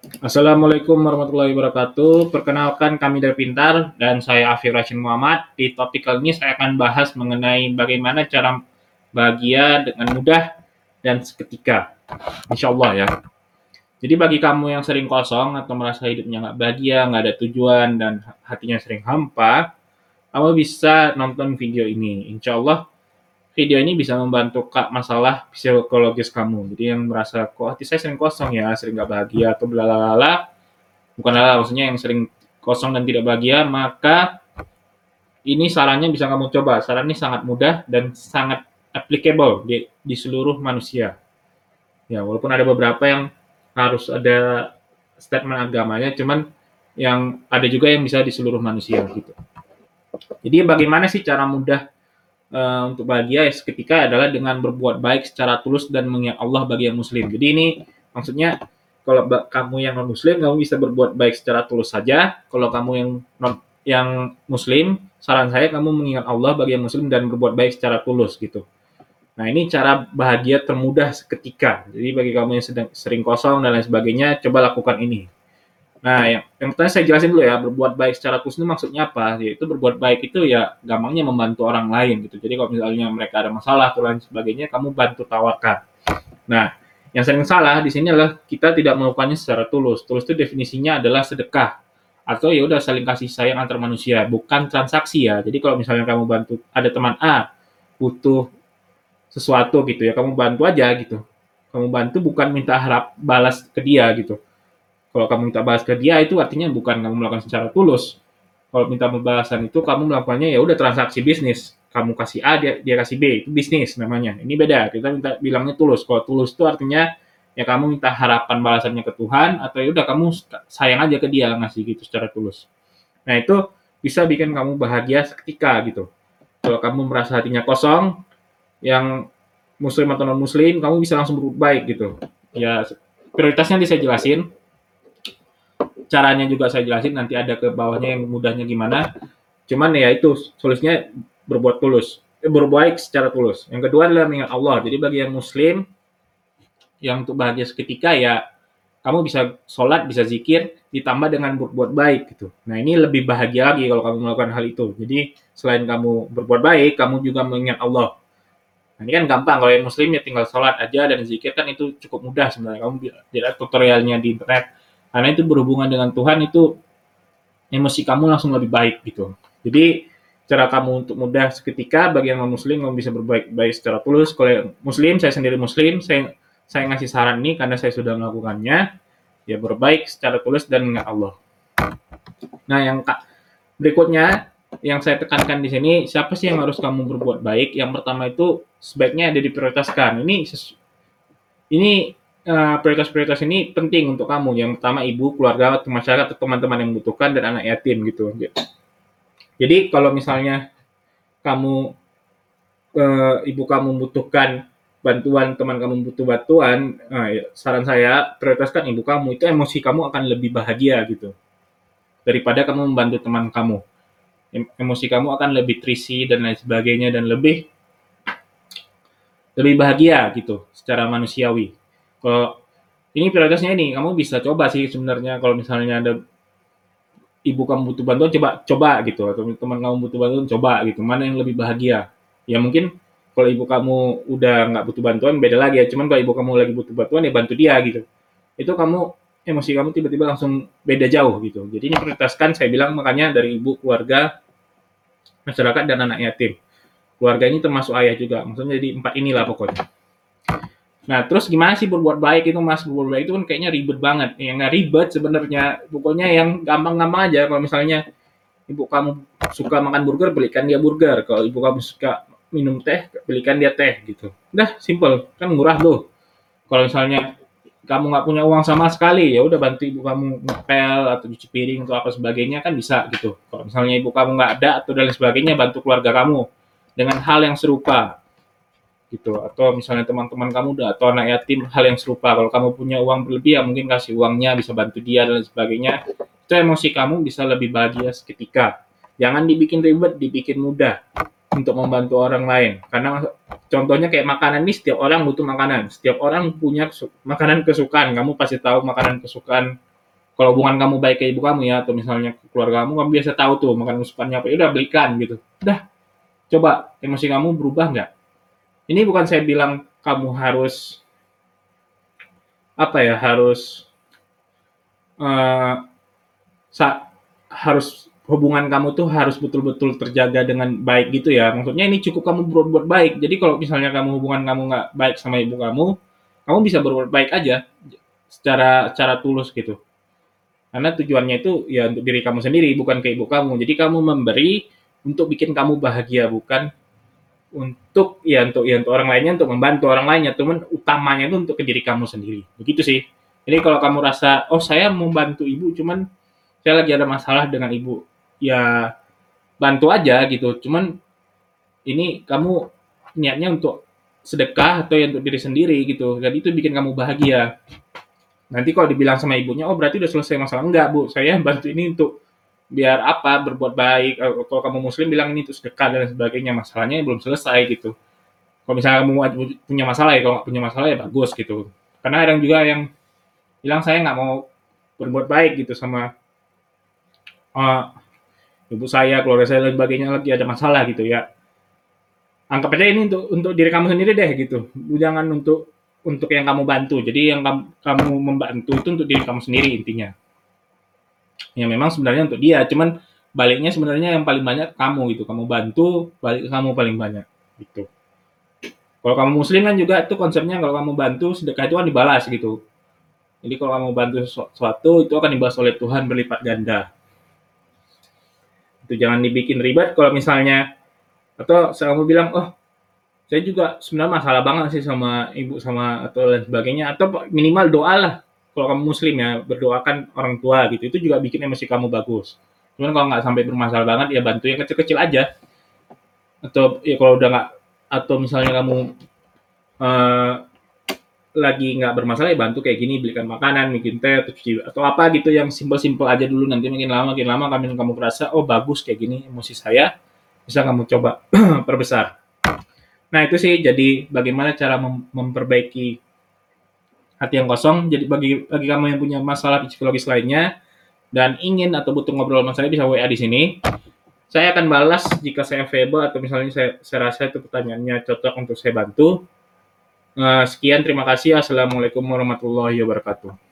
Assalamualaikum warahmatullahi wabarakatuh. Perkenalkan kami dari Pintar dan saya Afif Rashid Muhammad. Di topik kali ini saya akan bahas mengenai bagaimana cara bahagia dengan mudah dan seketika. Insya Allah ya. Jadi bagi kamu yang sering kosong atau merasa hidupnya nggak bahagia, nggak ada tujuan, dan hatinya sering hampa, kamu bisa nonton video ini. Insya Allah video ini bisa membantu kak masalah psikologis kamu. Jadi yang merasa kok hati saya sering kosong ya, sering nggak bahagia atau belalala, bukan lala, maksudnya yang sering kosong dan tidak bahagia, maka ini sarannya bisa kamu coba. Saran ini sangat mudah dan sangat applicable di, di seluruh manusia. Ya, walaupun ada beberapa yang harus ada statement agamanya, cuman yang ada juga yang bisa di seluruh manusia gitu. Jadi bagaimana sih cara mudah uh, untuk bahagia ya seketika adalah dengan berbuat baik secara tulus dan mengingat Allah bagi yang muslim. Jadi ini maksudnya kalau kamu yang non muslim kamu bisa berbuat baik secara tulus saja. Kalau kamu yang non yang muslim, saran saya kamu mengingat Allah bagi yang muslim dan berbuat baik secara tulus gitu. Nah, ini cara bahagia termudah seketika. Jadi bagi kamu yang sedang sering kosong dan lain sebagainya, coba lakukan ini. Nah, yang, yang pertama saya jelasin dulu ya, berbuat baik secara khusus itu maksudnya apa? Yaitu berbuat baik itu ya gampangnya membantu orang lain gitu. Jadi kalau misalnya mereka ada masalah atau lain sebagainya, kamu bantu tawarkan. Nah, yang sering salah di sini adalah kita tidak melakukannya secara tulus. Tulus itu definisinya adalah sedekah atau ya udah saling kasih sayang antar manusia, bukan transaksi ya. Jadi kalau misalnya kamu bantu ada teman A butuh sesuatu gitu ya, kamu bantu aja gitu. Kamu bantu bukan minta harap balas ke dia gitu kalau kamu minta balas ke dia itu artinya bukan kamu melakukan secara tulus. Kalau minta pembahasan itu kamu melakukannya ya udah transaksi bisnis. Kamu kasih A dia dia kasih B itu bisnis namanya. Ini beda. Kita minta bilangnya tulus. Kalau tulus itu artinya ya kamu minta harapan balasannya ke Tuhan atau ya udah kamu sayang aja ke dia ngasih gitu secara tulus. Nah itu bisa bikin kamu bahagia seketika gitu. Kalau kamu merasa hatinya kosong, yang muslim atau non muslim, kamu bisa langsung berbuat baik gitu. Ya prioritasnya nanti saya jelasin caranya juga saya jelasin nanti ada ke bawahnya yang mudahnya gimana. Cuman ya itu solusinya berbuat tulus, eh, berbuat baik secara tulus. Yang kedua adalah mengingat Allah. Jadi bagi yang muslim yang untuk bahagia seketika ya kamu bisa sholat, bisa zikir, ditambah dengan berbuat baik gitu. Nah ini lebih bahagia lagi kalau kamu melakukan hal itu. Jadi selain kamu berbuat baik, kamu juga mengingat Allah. Nah, ini kan gampang kalau yang muslim ya tinggal sholat aja dan zikir kan itu cukup mudah sebenarnya. Kamu lihat tutorialnya di internet karena itu berhubungan dengan Tuhan itu emosi kamu langsung lebih baik gitu. Jadi cara kamu untuk mudah seketika bagi yang non muslim kamu bisa berbaik baik secara tulus. Kalau muslim saya sendiri muslim saya saya ngasih saran ini karena saya sudah melakukannya ya berbaik secara tulus dan dengan Allah. Nah yang berikutnya yang saya tekankan di sini siapa sih yang harus kamu berbuat baik? Yang pertama itu sebaiknya ada diprioritaskan. Ini ini Eh, prioritas-prioritas ini penting untuk kamu. Yang pertama ibu, keluarga, masyarakat, teman-teman yang membutuhkan dan anak yatim gitu. Jadi kalau misalnya kamu uh, ibu kamu membutuhkan bantuan, teman kamu butuh bantuan, ya, saran saya prioritaskan ibu kamu. Itu emosi kamu akan lebih bahagia gitu daripada kamu membantu teman kamu. Emosi kamu akan lebih terisi dan lain sebagainya dan lebih lebih bahagia gitu secara manusiawi. Kalau ini prioritasnya ini, kamu bisa coba sih sebenarnya kalau misalnya ada ibu kamu butuh bantuan coba coba gitu. Atau teman kamu butuh bantuan coba gitu. Mana yang lebih bahagia? Ya mungkin kalau ibu kamu udah nggak butuh bantuan beda lagi ya. Cuman kalau ibu kamu lagi butuh bantuan ya bantu dia gitu. Itu kamu emosi kamu tiba-tiba langsung beda jauh gitu. Jadi ini prioritaskan saya bilang makanya dari ibu keluarga masyarakat dan anak yatim keluarga ini termasuk ayah juga. Maksudnya jadi empat inilah pokoknya Nah, terus gimana sih berbuat baik itu Mas? Berbuat baik itu kan kayaknya ribet banget. Yang nggak ribet sebenarnya, pokoknya yang gampang-gampang aja. Kalau misalnya ibu kamu suka makan burger, belikan dia burger. Kalau ibu kamu suka minum teh, belikan dia teh gitu. Udah simple, kan murah tuh. Kalau misalnya kamu nggak punya uang sama sekali, ya udah bantu ibu kamu ngepel atau cuci piring atau apa sebagainya kan bisa gitu. Kalau misalnya ibu kamu nggak ada atau dan sebagainya, bantu keluarga kamu dengan hal yang serupa gitu atau misalnya teman-teman kamu udah atau anak yatim hal yang serupa. Kalau kamu punya uang berlebih ya mungkin kasih uangnya bisa bantu dia dan sebagainya. Itu emosi kamu bisa lebih bahagia seketika. Jangan dibikin ribet dibikin mudah untuk membantu orang lain. Karena contohnya kayak makanan ini setiap orang butuh makanan. Setiap orang punya makanan kesukaan. Kamu pasti tahu makanan kesukaan. Kalau hubungan kamu baik ke ibu kamu ya atau misalnya ke keluarga kamu, kamu biasa tahu tuh makan kesukaannya apa, ya udah belikan gitu. Udah, coba emosi kamu berubah nggak? Ini bukan saya bilang kamu harus apa ya harus uh, sa harus hubungan kamu tuh harus betul-betul terjaga dengan baik gitu ya. Maksudnya ini cukup kamu berbuat baik. Jadi kalau misalnya kamu hubungan kamu nggak baik sama ibu kamu, kamu bisa berbuat baik aja secara secara tulus gitu. Karena tujuannya itu ya untuk diri kamu sendiri, bukan ke ibu kamu. Jadi kamu memberi untuk bikin kamu bahagia, bukan untuk ya untuk ya untuk orang lainnya, untuk membantu orang lainnya. Teman utamanya itu untuk ke diri kamu sendiri. Begitu sih. Jadi kalau kamu rasa, oh saya mau bantu ibu, cuman saya lagi ada masalah dengan ibu ya bantu aja gitu. Cuman ini kamu niatnya untuk sedekah atau yang untuk diri sendiri gitu. Jadi itu bikin kamu bahagia. Nanti kalau dibilang sama ibunya, oh berarti udah selesai masalah. Enggak bu, saya bantu ini untuk biar apa, berbuat baik. Kalau kamu muslim bilang ini untuk sedekah dan sebagainya. Masalahnya belum selesai gitu. Kalau misalnya kamu punya masalah ya, kalau nggak punya masalah ya bagus gitu. Karena ada juga yang bilang saya nggak mau berbuat baik gitu sama uh, ibu saya, keluarga saya dan sebagainya lagi ada masalah gitu ya. Anggap aja ini untuk untuk diri kamu sendiri deh gitu. Jangan untuk untuk yang kamu bantu. Jadi yang kamu membantu itu untuk diri kamu sendiri intinya. Ya memang sebenarnya untuk dia, cuman baliknya sebenarnya yang paling banyak kamu gitu. Kamu bantu, balik kamu paling banyak gitu. Kalau kamu muslim kan juga itu konsepnya kalau kamu bantu sedekah itu kan dibalas gitu. Jadi kalau kamu bantu sesuatu itu akan dibalas oleh Tuhan berlipat ganda itu jangan dibikin ribet kalau misalnya atau mau bilang oh saya juga sebenarnya masalah banget sih sama ibu sama atau lain sebagainya atau minimal doa lah kalau kamu muslim ya berdoakan orang tua gitu itu juga bikin emosi kamu bagus. Cuman kalau nggak sampai bermasalah banget ya bantu yang kecil-kecil aja. Atau ya kalau udah nggak atau misalnya kamu uh, lagi nggak bermasalah ya bantu kayak gini belikan makanan bikin teh atau cuci atau apa gitu yang simpel-simpel aja dulu nanti makin lama makin lama kami kamu merasa oh bagus kayak gini emosi saya bisa kamu coba perbesar. Nah itu sih jadi bagaimana cara mem memperbaiki hati yang kosong jadi bagi bagi kamu yang punya masalah psikologis lainnya dan ingin atau butuh ngobrol sama saya bisa WA di sini saya akan balas jika saya available atau misalnya saya, saya rasa itu pertanyaannya cocok untuk saya bantu Eh, sekian, terima kasih. Assalamualaikum warahmatullahi wabarakatuh.